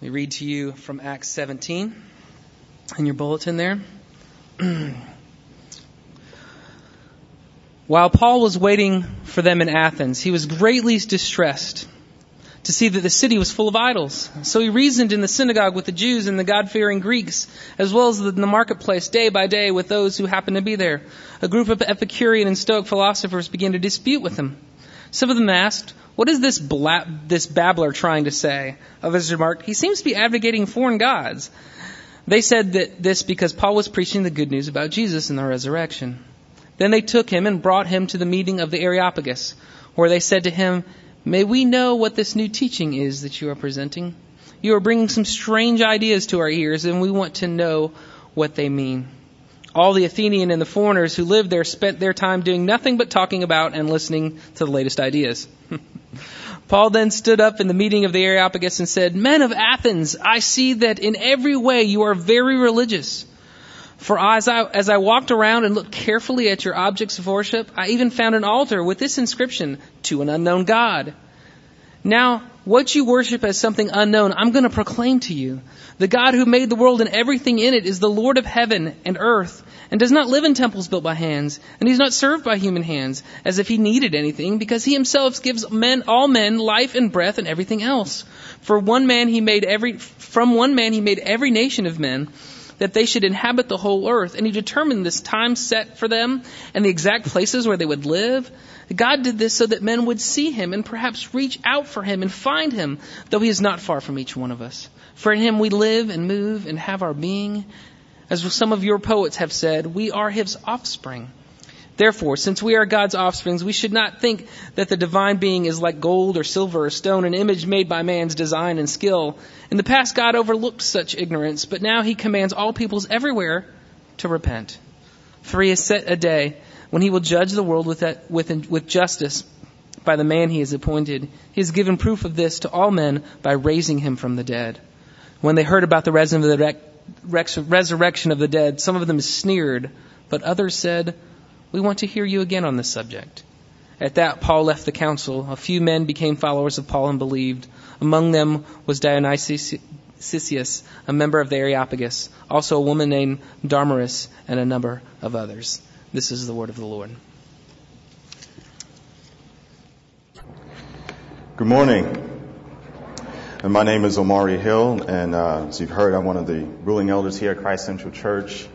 We read to you from Acts 17 in your bulletin there. While Paul was waiting for them in Athens, he was greatly distressed to see that the city was full of idols. So he reasoned in the synagogue with the Jews and the God-fearing Greeks, as well as in the marketplace day by day with those who happened to be there. A group of Epicurean and Stoic philosophers began to dispute with him. Some of them asked, what is this, bla- this babbler trying to say? Others remarked, he seems to be advocating foreign gods. They said that this because Paul was preaching the good news about Jesus and the resurrection. Then they took him and brought him to the meeting of the Areopagus, where they said to him, May we know what this new teaching is that you are presenting? You are bringing some strange ideas to our ears, and we want to know what they mean. All the Athenian and the foreigners who lived there spent their time doing nothing but talking about and listening to the latest ideas. Paul then stood up in the meeting of the Areopagus and said, Men of Athens, I see that in every way you are very religious. For as I, as I walked around and looked carefully at your objects of worship, I even found an altar with this inscription, to an unknown God. Now, what you worship as something unknown, I'm going to proclaim to you. The God who made the world and everything in it is the Lord of heaven and earth, and does not live in temples built by hands, and he's not served by human hands, as if he needed anything, because he himself gives men, all men, life and breath and everything else. For one man he made every, from one man he made every nation of men, that they should inhabit the whole earth. And he determined this time set for them and the exact places where they would live. God did this so that men would see him and perhaps reach out for him and find him, though he is not far from each one of us. For in him we live and move and have our being. As some of your poets have said, we are his offspring. Therefore, since we are God's offsprings, we should not think that the divine being is like gold or silver or stone, an image made by man's design and skill. In the past, God overlooked such ignorance, but now he commands all peoples everywhere to repent. For he has set a day when he will judge the world with, that, with, with justice by the man he has appointed. He has given proof of this to all men by raising him from the dead. When they heard about the resurrection of the dead, some of them sneered, but others said, we want to hear you again on this subject. At that, Paul left the council. A few men became followers of Paul and believed. Among them was Dionysius, a member of the Areopagus, also a woman named Damaris, and a number of others. This is the word of the Lord. Good morning. And my name is Omari Hill, and uh, as you've heard, I'm one of the ruling elders here at Christ Central Church.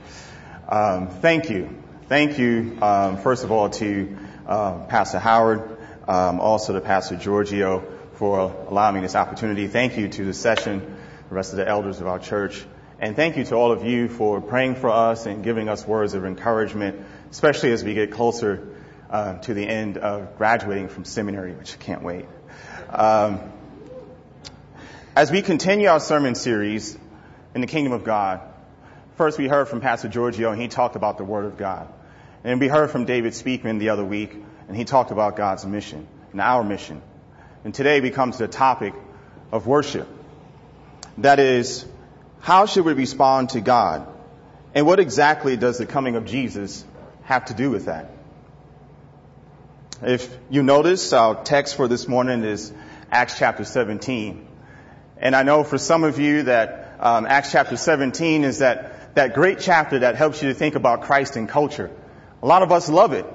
Um, thank you Thank you, um, first of all, to uh, Pastor Howard, um, also to Pastor Giorgio for allowing me this opportunity. Thank you to the session, the rest of the elders of our church, and thank you to all of you for praying for us and giving us words of encouragement, especially as we get closer uh, to the end of graduating from seminary, which I can't wait. Um, as we continue our sermon series in the kingdom of God, First, we heard from Pastor Giorgio, and he talked about the Word of God. And we heard from David Speakman the other week, and he talked about God's mission and our mission. And today we come to the topic of worship. That is, how should we respond to God? And what exactly does the coming of Jesus have to do with that? If you notice, our text for this morning is Acts chapter 17. And I know for some of you that um, Acts chapter 17 is that that great chapter that helps you to think about Christ and culture. A lot of us love it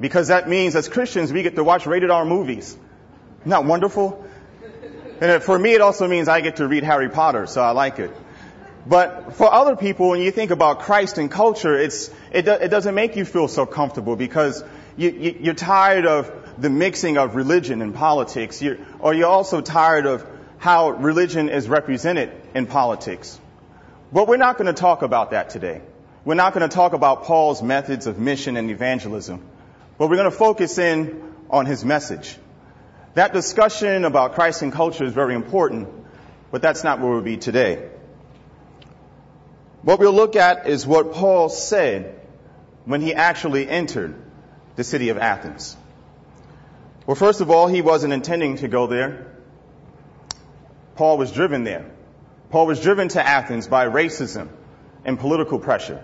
because that means as Christians we get to watch rated R movies. Isn't that wonderful? And for me it also means I get to read Harry Potter, so I like it. But for other people, when you think about Christ and culture, it's, it, do, it doesn't make you feel so comfortable because you, you, you're tired of the mixing of religion and politics, you're, or you're also tired of how religion is represented in politics. But we're not going to talk about that today. We're not going to talk about Paul's methods of mission and evangelism, but we're going to focus in on his message. That discussion about Christ and culture is very important, but that's not where we'll be today. What we'll look at is what Paul said when he actually entered the city of Athens. Well, first of all, he wasn't intending to go there. Paul was driven there. Paul was driven to Athens by racism and political pressure.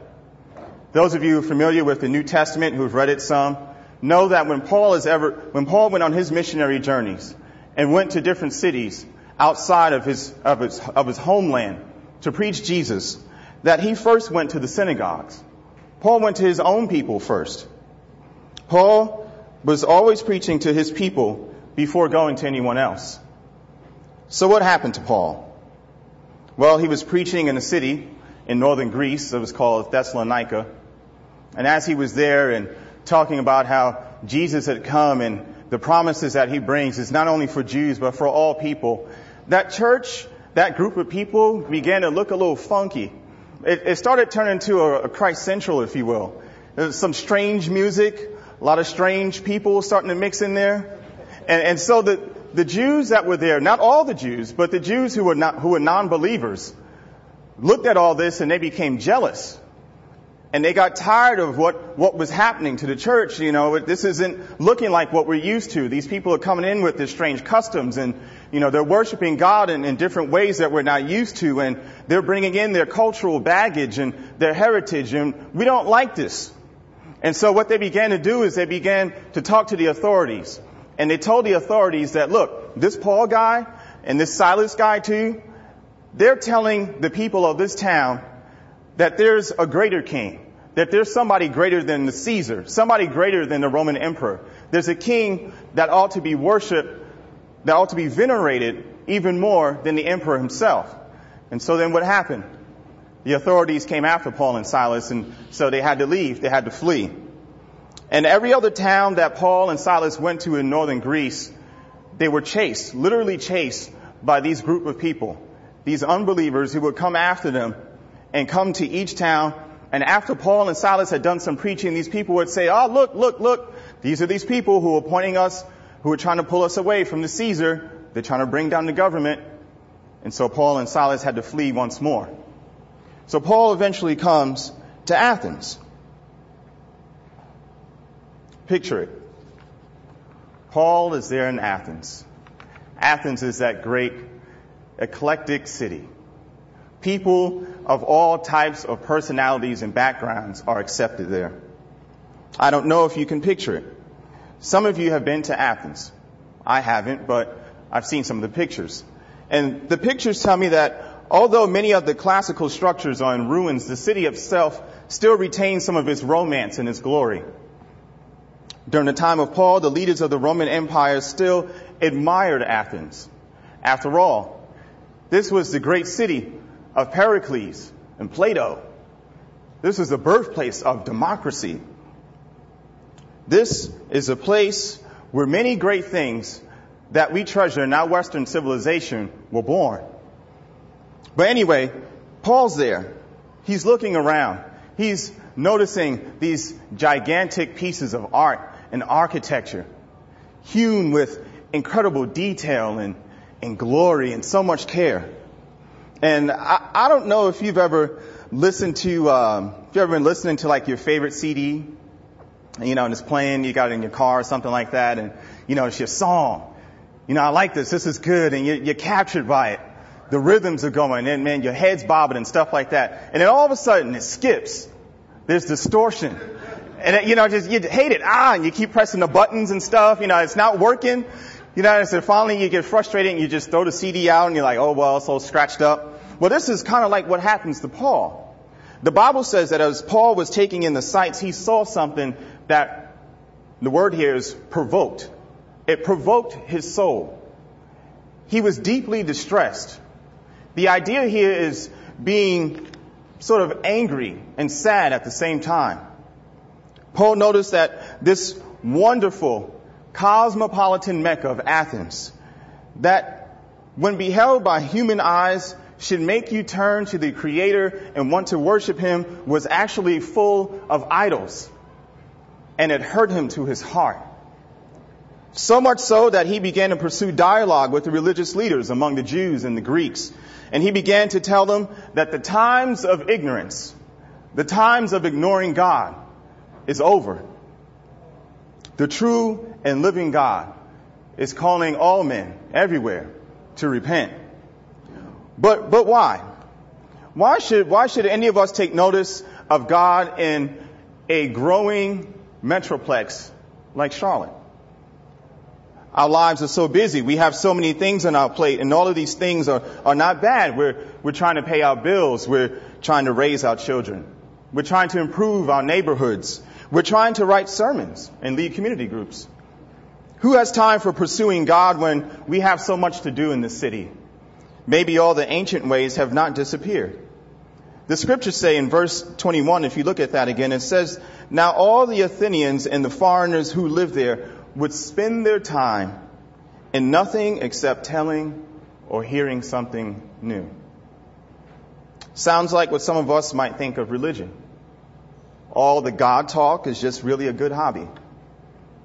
Those of you familiar with the New Testament who've read it some know that when Paul is ever, when Paul went on his missionary journeys and went to different cities, outside of his, of his, of his homeland to preach Jesus that he first went to the synagogues. Paul went to his own people first. Paul was always preaching to his people before going to anyone else. So what happened to Paul? Well, he was preaching in a city in northern Greece that was called Thessalonica. And as he was there and talking about how Jesus had come and the promises that he brings is not only for Jews, but for all people, that church, that group of people began to look a little funky. It, it started turning into a, a Christ Central, if you will. Some strange music, a lot of strange people starting to mix in there. And, and so the, the Jews that were there, not all the Jews, but the Jews who were not, who were non-believers, looked at all this and they became jealous. And they got tired of what, what was happening to the church. You know, this isn't looking like what we're used to. These people are coming in with these strange customs and, you know, they're worshiping God in, in different ways that we're not used to and they're bringing in their cultural baggage and their heritage and we don't like this. And so what they began to do is they began to talk to the authorities. And they told the authorities that, look, this Paul guy and this Silas guy too, they're telling the people of this town that there's a greater king, that there's somebody greater than the Caesar, somebody greater than the Roman emperor. There's a king that ought to be worshiped, that ought to be venerated even more than the emperor himself. And so then what happened? The authorities came after Paul and Silas and so they had to leave, they had to flee. And every other town that Paul and Silas went to in northern Greece, they were chased, literally chased by these group of people, these unbelievers who would come after them and come to each town. And after Paul and Silas had done some preaching, these people would say, oh, look, look, look, these are these people who are pointing us, who are trying to pull us away from the Caesar. They're trying to bring down the government. And so Paul and Silas had to flee once more. So Paul eventually comes to Athens. Picture it. Paul is there in Athens. Athens is that great eclectic city. People of all types of personalities and backgrounds are accepted there. I don't know if you can picture it. Some of you have been to Athens. I haven't, but I've seen some of the pictures. And the pictures tell me that although many of the classical structures are in ruins, the city itself still retains some of its romance and its glory. During the time of Paul, the leaders of the Roman Empire still admired Athens. After all, this was the great city of Pericles and Plato. This is the birthplace of democracy. This is a place where many great things that we treasure in our Western civilization were born. But anyway, Paul's there. He's looking around. He's noticing these gigantic pieces of art and architecture, hewn with incredible detail and, and glory and so much care. And I, I don't know if you've ever listened to, um, if you've ever been listening to like your favorite CD, you know, and it's playing, you got it in your car or something like that, and, you know, it's your song. You know, I like this, this is good, and you're, you're captured by it. The rhythms are going, and man, your head's bobbing and stuff like that. And then all of a sudden it skips. There's distortion. And it, you know, just, you hate it. Ah, and you keep pressing the buttons and stuff. You know, it's not working. You know, and so finally you get frustrated and you just throw the CD out and you're like, oh well, it's all scratched up. Well, this is kind of like what happens to Paul. The Bible says that as Paul was taking in the sights, he saw something that the word here is provoked. It provoked his soul. He was deeply distressed. The idea here is being sort of angry and sad at the same time. Paul noticed that this wonderful cosmopolitan Mecca of Athens, that when beheld by human eyes should make you turn to the Creator and want to worship Him, was actually full of idols. And it hurt him to his heart. So much so that he began to pursue dialogue with the religious leaders among the Jews and the Greeks. And he began to tell them that the times of ignorance, the times of ignoring God, is over. The true and living God is calling all men everywhere to repent. But, but why? Why should, why should any of us take notice of God in a growing metroplex like Charlotte? Our lives are so busy. We have so many things on our plate and all of these things are, are not bad. We're, we're trying to pay our bills. We're trying to raise our children. We're trying to improve our neighborhoods. We're trying to write sermons and lead community groups. Who has time for pursuing God when we have so much to do in this city? Maybe all the ancient ways have not disappeared. The scriptures say in verse 21, if you look at that again, it says, Now all the Athenians and the foreigners who lived there would spend their time in nothing except telling or hearing something new. Sounds like what some of us might think of religion. All the God talk is just really a good hobby.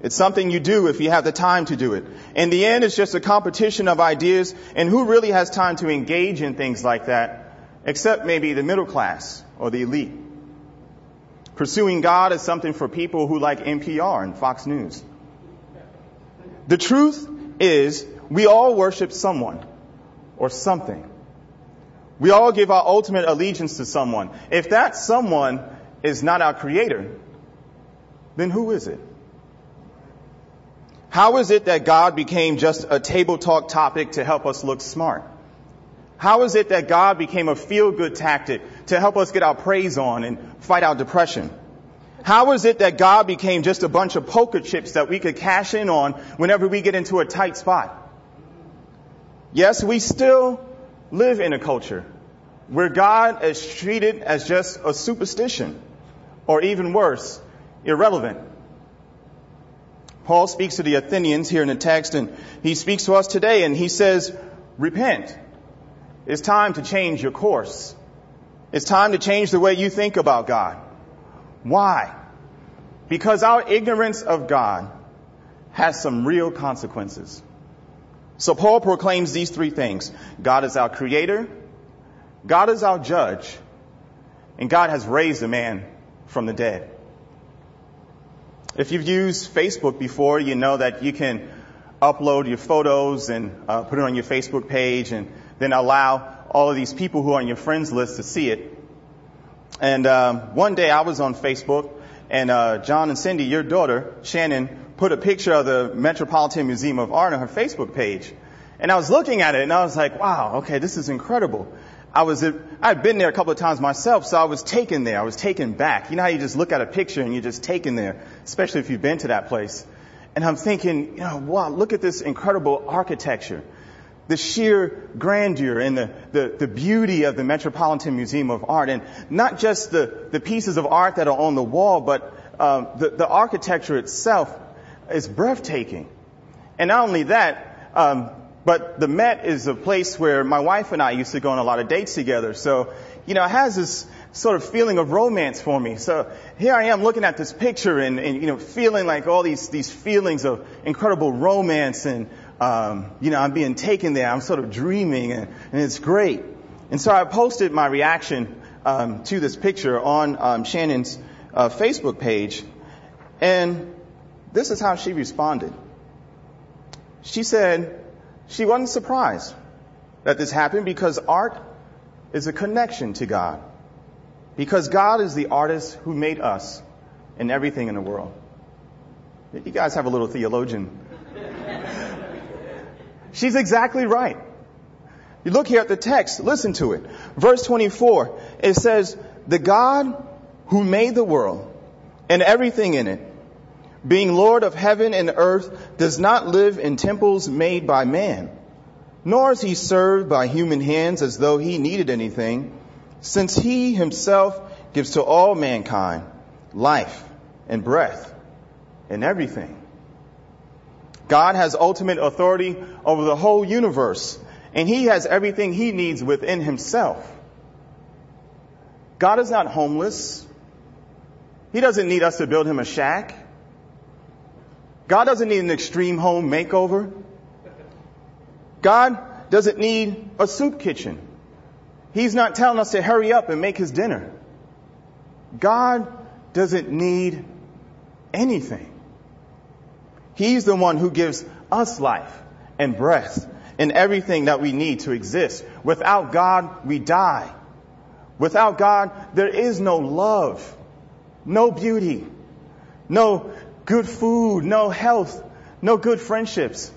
It's something you do if you have the time to do it. In the end, it's just a competition of ideas, and who really has time to engage in things like that, except maybe the middle class or the elite? Pursuing God is something for people who like NPR and Fox News. The truth is, we all worship someone or something. We all give our ultimate allegiance to someone. If that someone is not our creator, then who is it? How is it that God became just a table talk topic to help us look smart? How is it that God became a feel good tactic to help us get our praise on and fight our depression? How is it that God became just a bunch of poker chips that we could cash in on whenever we get into a tight spot? Yes, we still live in a culture where God is treated as just a superstition or even worse, irrelevant. Paul speaks to the Athenians here in the text and he speaks to us today and he says, repent. It's time to change your course. It's time to change the way you think about God. Why? Because our ignorance of God has some real consequences. So Paul proclaims these three things. God is our creator. God is our judge. And God has raised a man from the dead. If you've used Facebook before, you know that you can upload your photos and uh, put it on your Facebook page and then allow all of these people who are on your friends list to see it. And um, one day I was on Facebook and uh, John and Cindy, your daughter, Shannon, put a picture of the Metropolitan Museum of Art on her Facebook page. And I was looking at it and I was like, wow, okay, this is incredible. I was, I'd been there a couple of times myself, so I was taken there. I was taken back. You know how you just look at a picture and you're just taken there, especially if you've been to that place. And I'm thinking, you know, wow, look at this incredible architecture. The sheer grandeur and the, the, the beauty of the Metropolitan Museum of Art. And not just the, the pieces of art that are on the wall, but um, the, the architecture itself is breathtaking. And not only that, um, but the Met is a place where my wife and I used to go on a lot of dates together. So, you know, it has this sort of feeling of romance for me. So here I am looking at this picture and, and you know, feeling like all these, these feelings of incredible romance and, um, you know, I'm being taken there. I'm sort of dreaming and, and it's great. And so I posted my reaction um, to this picture on um, Shannon's uh, Facebook page. And this is how she responded. She said, she wasn't surprised that this happened because art is a connection to God. Because God is the artist who made us and everything in the world. You guys have a little theologian. She's exactly right. You look here at the text, listen to it. Verse 24, it says, The God who made the world and everything in it being Lord of heaven and earth, does not live in temples made by man, nor is he served by human hands as though he needed anything, since he himself gives to all mankind life and breath and everything. God has ultimate authority over the whole universe, and he has everything he needs within himself. God is not homeless. He doesn't need us to build him a shack. God doesn't need an extreme home makeover. God doesn't need a soup kitchen. He's not telling us to hurry up and make his dinner. God doesn't need anything. He's the one who gives us life and breath and everything that we need to exist. Without God, we die. Without God, there is no love, no beauty, no good food, no health, no good friendships.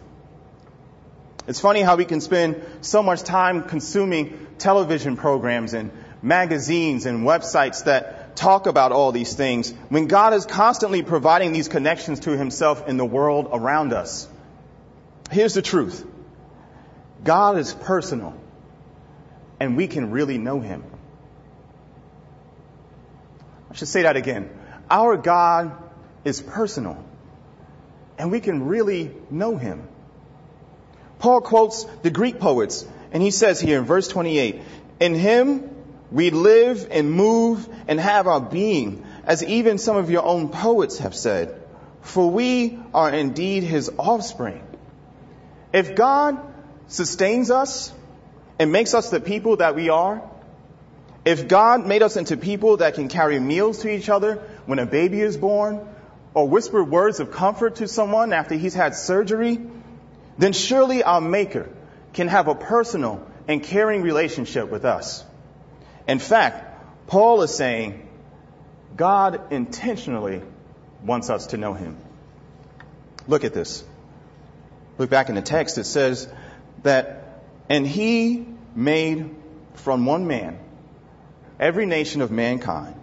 It's funny how we can spend so much time consuming television programs and magazines and websites that talk about all these things when God is constantly providing these connections to himself in the world around us. Here's the truth. God is personal and we can really know him. I should say that again. Our God is personal and we can really know him. Paul quotes the Greek poets, and he says here in verse 28, In him we live and move and have our being, as even some of your own poets have said, for we are indeed his offspring. If God sustains us and makes us the people that we are, if God made us into people that can carry meals to each other when a baby is born, or whisper words of comfort to someone after he's had surgery, then surely our Maker can have a personal and caring relationship with us. In fact, Paul is saying God intentionally wants us to know Him. Look at this. Look back in the text. It says that, and He made from one man every nation of mankind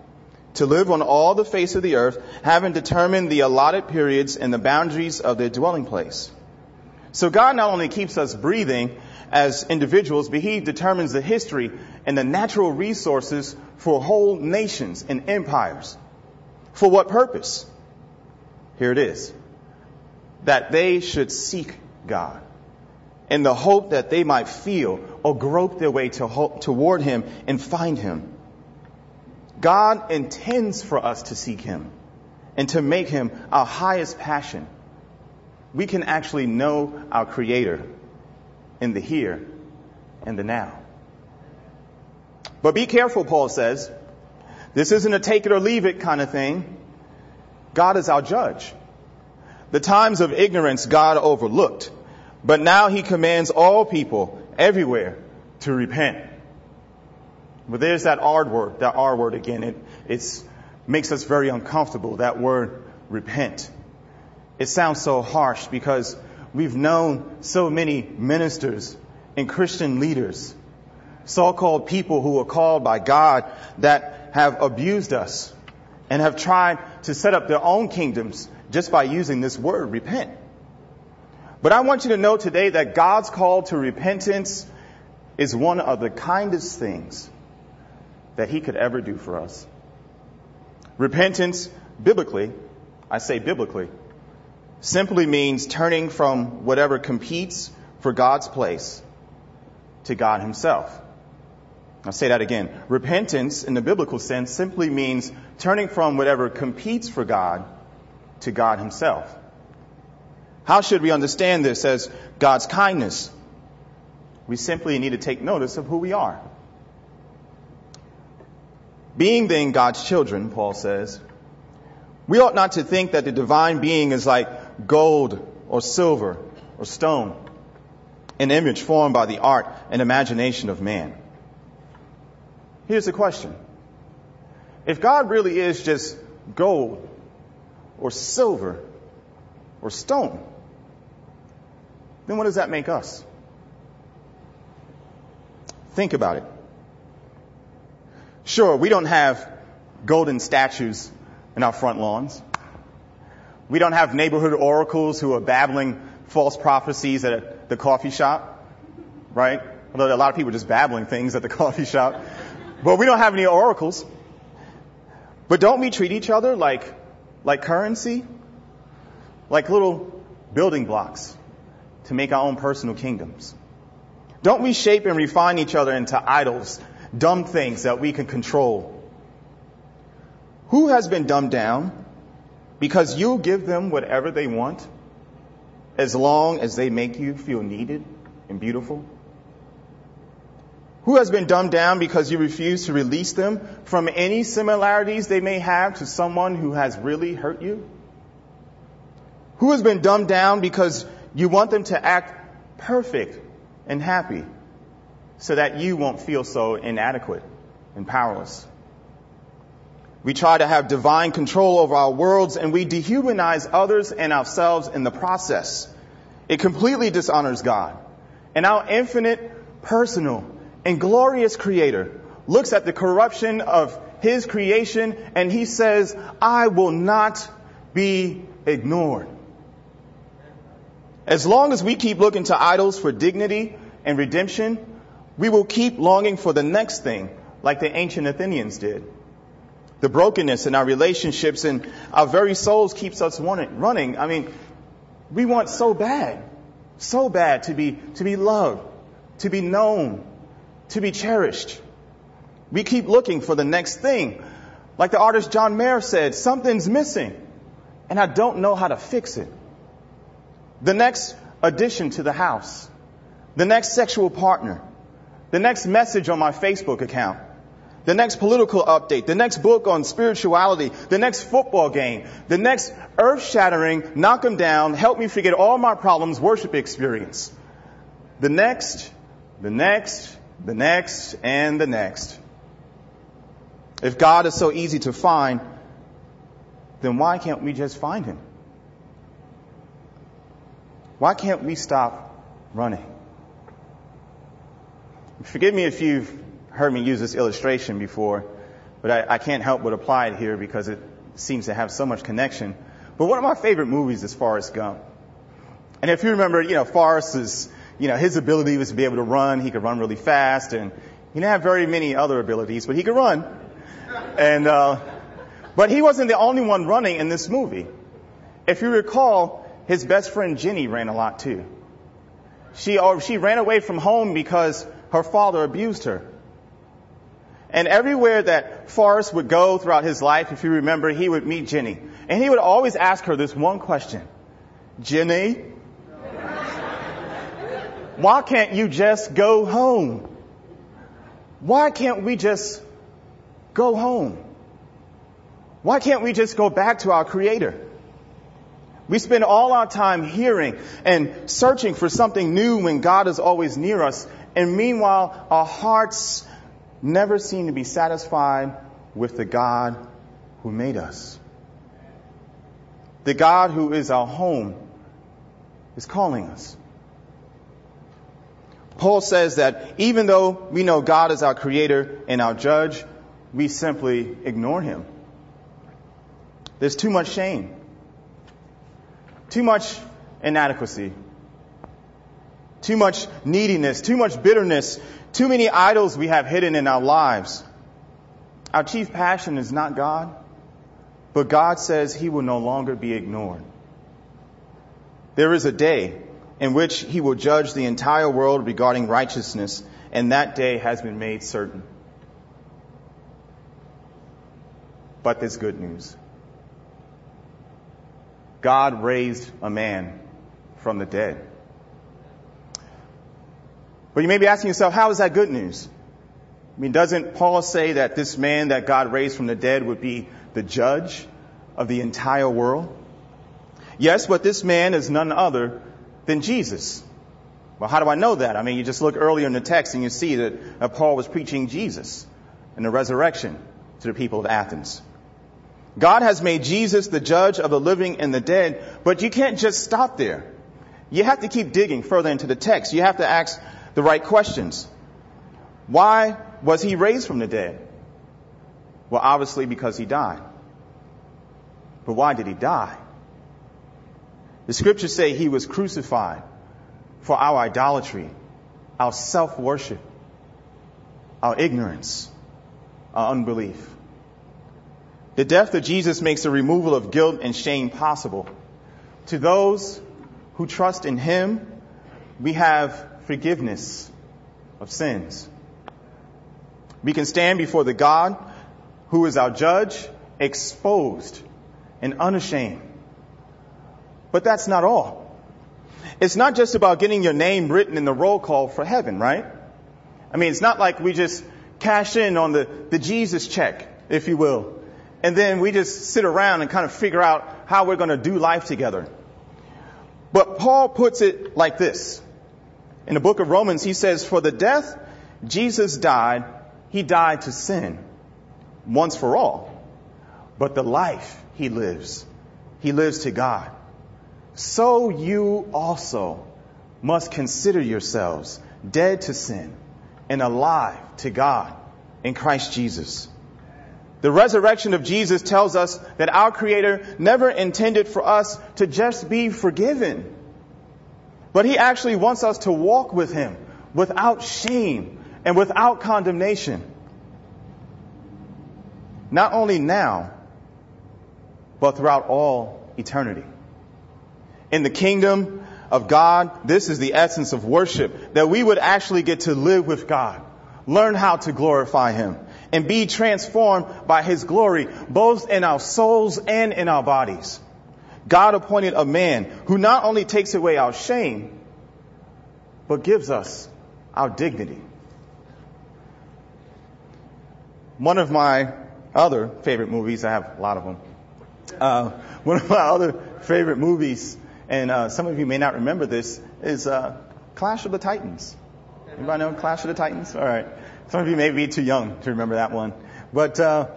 to live on all the face of the earth, having determined the allotted periods and the boundaries of their dwelling place so God not only keeps us breathing as individuals, but He determines the history and the natural resources for whole nations and empires. For what purpose? Here it is. That they should seek God in the hope that they might feel or grope their way to hope, toward Him and find Him. God intends for us to seek Him and to make Him our highest passion we can actually know our Creator in the here and the now. But be careful, Paul says. This isn't a take it or leave it kind of thing. God is our judge. The times of ignorance God overlooked, but now he commands all people everywhere to repent. But there's that R word, that R word again. It it's, makes us very uncomfortable, that word repent. It sounds so harsh because we've known so many ministers and Christian leaders, so-called people who are called by God that have abused us and have tried to set up their own kingdoms just by using this word, repent. But I want you to know today that God's call to repentance is one of the kindest things that He could ever do for us. Repentance, biblically, I say biblically, simply means turning from whatever competes for God's place to God Himself. I'll say that again. Repentance in the biblical sense simply means turning from whatever competes for God to God Himself. How should we understand this as God's kindness? We simply need to take notice of who we are. Being then God's children, Paul says, we ought not to think that the divine being is like gold or silver or stone, an image formed by the art and imagination of man. Here's the question. If God really is just gold or silver or stone, then what does that make us? Think about it. Sure, we don't have golden statues in our front lawns. We don't have neighborhood oracles who are babbling false prophecies at the coffee shop, right? Although a lot of people are just babbling things at the coffee shop. But we don't have any oracles. But don't we treat each other like, like currency? Like little building blocks to make our own personal kingdoms? Don't we shape and refine each other into idols, dumb things that we can control? Who has been dumbed down because you'll give them whatever they want as long as they make you feel needed and beautiful? Who has been dumbed down because you refuse to release them from any similarities they may have to someone who has really hurt you? Who has been dumbed down because you want them to act perfect and happy so that you won't feel so inadequate and powerless? We try to have divine control over our worlds and we dehumanize others and ourselves in the process. It completely dishonors God And our infinite, personal, and glorious Creator looks at the corruption of His creation and He says, I will not be ignored. As long as we keep looking to idols for dignity and redemption, we will keep longing for the next thing, like the ancient Athenians did. The brokenness in our relationships and our very souls keeps us running. I mean, we want so bad, so bad to be, to be loved, to be known, to be cherished. We keep looking for the next thing. Like the artist John Mayer said, something's missing and I don't know how to fix it. The next addition to the house, the next sexual partner, the next message on my Facebook account, the next political update, the next book on spirituality, the next football game, the next earth shattering, knock them down, help me forget all my problems worship experience. The next, the next, the next, and the next. If God is so easy to find, then why can't we just find Him? Why can't we stop running? Forgive me if you've heard me use this illustration before, but I, I, can't help but apply it here because it seems to have so much connection. But one of my favorite movies is Forrest Gump. And if you remember, you know, Forrest is, you know, his ability was to be able to run. He could run really fast and he didn't have very many other abilities, but he could run. And, uh, but he wasn't the only one running in this movie. If you recall, his best friend Jenny ran a lot too. She, or she ran away from home because her father abused her. And everywhere that Forrest would go throughout his life, if you remember, he would meet Jenny. And he would always ask her this one question. Jenny, why can't you just go home? Why can't we just go home? Why can't we just go back to our Creator? We spend all our time hearing and searching for something new when God is always near us. And meanwhile, our hearts never seem to be satisfied with the God who made us. The God who is our home is calling us. Paul says that even though we know God is our creator and our judge, we simply ignore him. There's too much shame, too much inadequacy, too much neediness, too much bitterness, too many idols we have hidden in our lives. Our chief passion is not God, but God says he will no longer be ignored. There is a day in which he will judge the entire world regarding righteousness, and that day has been made certain. But there's good news. God raised a man from the dead. But you may be asking yourself, how is that good news? I mean, doesn't Paul say that this man that God raised from the dead would be the judge of the entire world? Yes, but this man is none other than Jesus. Well, how do I know that? I mean, you just look earlier in the text and you see that Paul was preaching Jesus and the resurrection to the people of Athens. God has made Jesus the judge of the living and the dead, but you can't just stop there. You have to keep digging further into the text. You have to ask the right questions. Why was he raised from the dead? Well, obviously because he died. But why did he die? The scriptures say he was crucified for our idolatry, our self-worship, our ignorance, our unbelief. The death of Jesus makes the removal of guilt and shame possible. To those who trust in Him, we have forgiveness of sins. We can stand before the God who is our judge, exposed and unashamed. But that's not all. It's not just about getting your name written in the roll call for heaven, right? I mean, it's not like we just cash in on the, the Jesus check, if you will, and then we just sit around and kind of figure out how we're going to do life together. But Paul puts it like this. In the book of Romans, he says, For the death Jesus died, he died to sin once for all. But the life he lives, he lives to God. So you also must consider yourselves dead to sin and alive to God in Christ Jesus. The resurrection of Jesus tells us that our Creator never intended for us to just be forgiven, but He actually wants us to walk with Him without shame and without condemnation. Not only now, but throughout all eternity. In the kingdom of God, this is the essence of worship, that we would actually get to live with God, learn how to glorify Him, and be transformed by His glory, both in our souls and in our bodies. God appointed a man who not only takes away our shame, but gives us our dignity. One of my other favorite movies, I have a lot of them. Uh, one of my other favorite movies, and uh, some of you may not remember this, is uh, Clash of the Titans. Anybody know Clash of the Titans? All right. Some of you may be too young to remember that one. But, uh,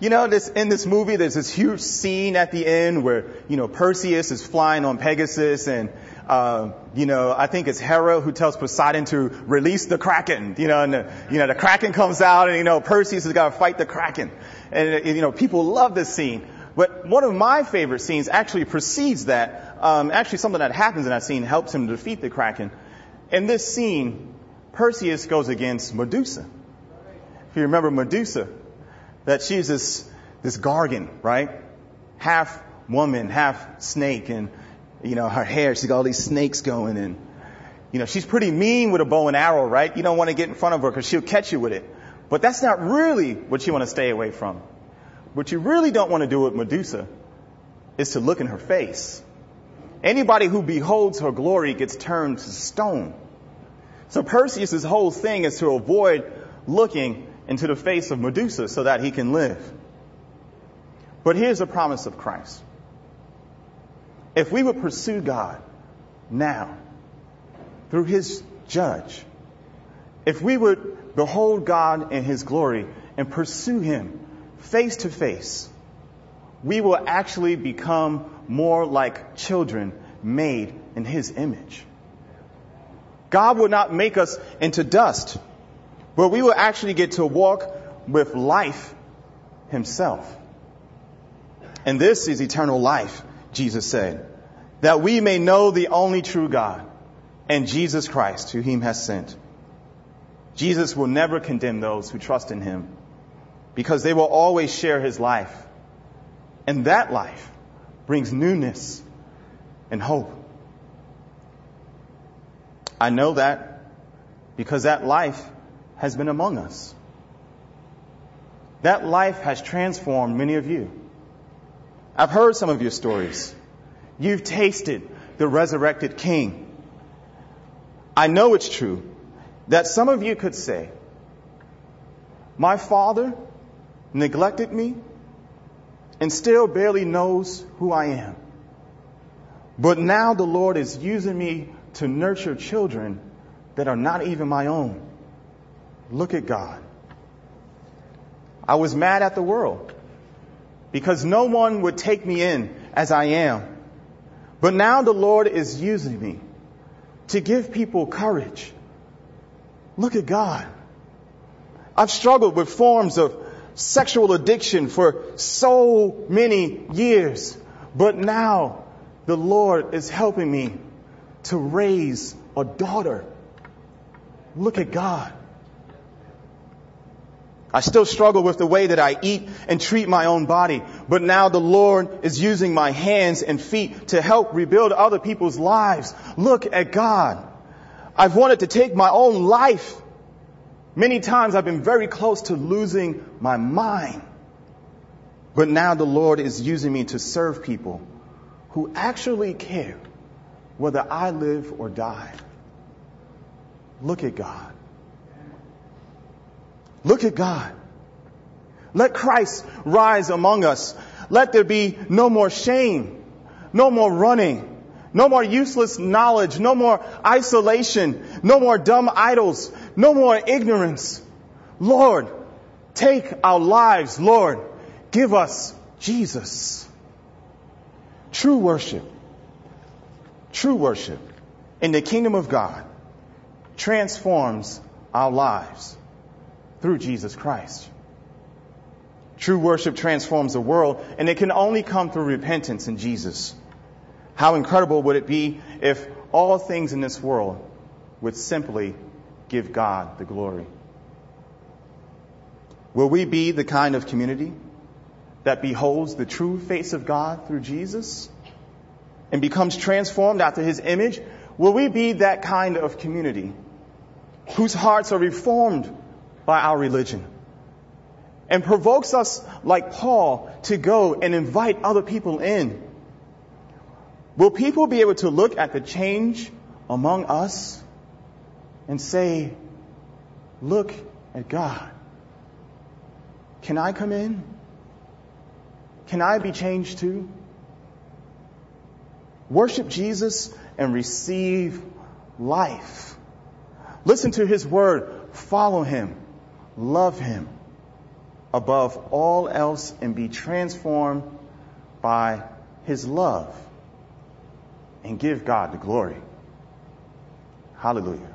you know, this, in this movie, there's this huge scene at the end where, you know, Perseus is flying on Pegasus and, uh, you know, I think it's Hera who tells Poseidon to release the Kraken, you know, and, the, you know, the Kraken comes out and, you know, Perseus has got to fight the Kraken. And, you know, people love this scene. But one of my favorite scenes actually precedes that. Um, actually, something that happens in that scene helps him defeat the Kraken. In this scene, Perseus goes against Medusa. If you remember Medusa, that she's this, this Gorgon, right? Half woman, half snake, and, you know, her hair, she's got all these snakes going, and, you know, she's pretty mean with a bow and arrow, right? You don't want to get in front of her because she'll catch you with it. But that's not really what you want to stay away from. What you really don't want to do with Medusa is to look in her face. Anybody who beholds her glory gets turned to stone. So Perseus' whole thing is to avoid looking into the face of Medusa so that he can live. But here's the promise of Christ. If we would pursue God now through his judge, if we would behold God in his glory and pursue him face to face, we will actually become more like children made in his image. God will not make us into dust, but we will actually get to walk with life himself. And this is eternal life, Jesus said, that we may know the only true God and Jesus Christ, who he has sent. Jesus will never condemn those who trust in him because they will always share his life. And that life brings newness and hope. I know that because that life has been among us. That life has transformed many of you. I've heard some of your stories. You've tasted the resurrected King. I know it's true that some of you could say, My father neglected me and still barely knows who I am. But now the Lord is using me to nurture children that are not even my own. Look at God. I was mad at the world because no one would take me in as I am. But now the Lord is using me to give people courage. Look at God. I've struggled with forms of sexual addiction for so many years, but now the Lord is helping me to raise a daughter. Look at God. I still struggle with the way that I eat and treat my own body, but now the Lord is using my hands and feet to help rebuild other people's lives. Look at God. I've wanted to take my own life. Many times I've been very close to losing my mind. But now the Lord is using me to serve people who actually care whether I live or die. Look at God. Look at God. Let Christ rise among us. Let there be no more shame, no more running, no more useless knowledge, no more isolation, no more dumb idols, no more ignorance. Lord, take our lives, Lord, give us Jesus. True worship, true worship in the kingdom of God transforms our lives through Jesus Christ. True worship transforms the world, and it can only come through repentance in Jesus. How incredible would it be if all things in this world would simply give God the glory? Will we be the kind of community that beholds the true face of God through Jesus and becomes transformed after his image? Will we be that kind of community whose hearts are reformed by our religion and provokes us, like Paul, to go and invite other people in? Will people be able to look at the change among us and say, look at God? Can I come in? Can I be changed too? Worship Jesus and receive life. Listen to his word. Follow him. Love him above all else and be transformed by his love and give God the glory. Hallelujah.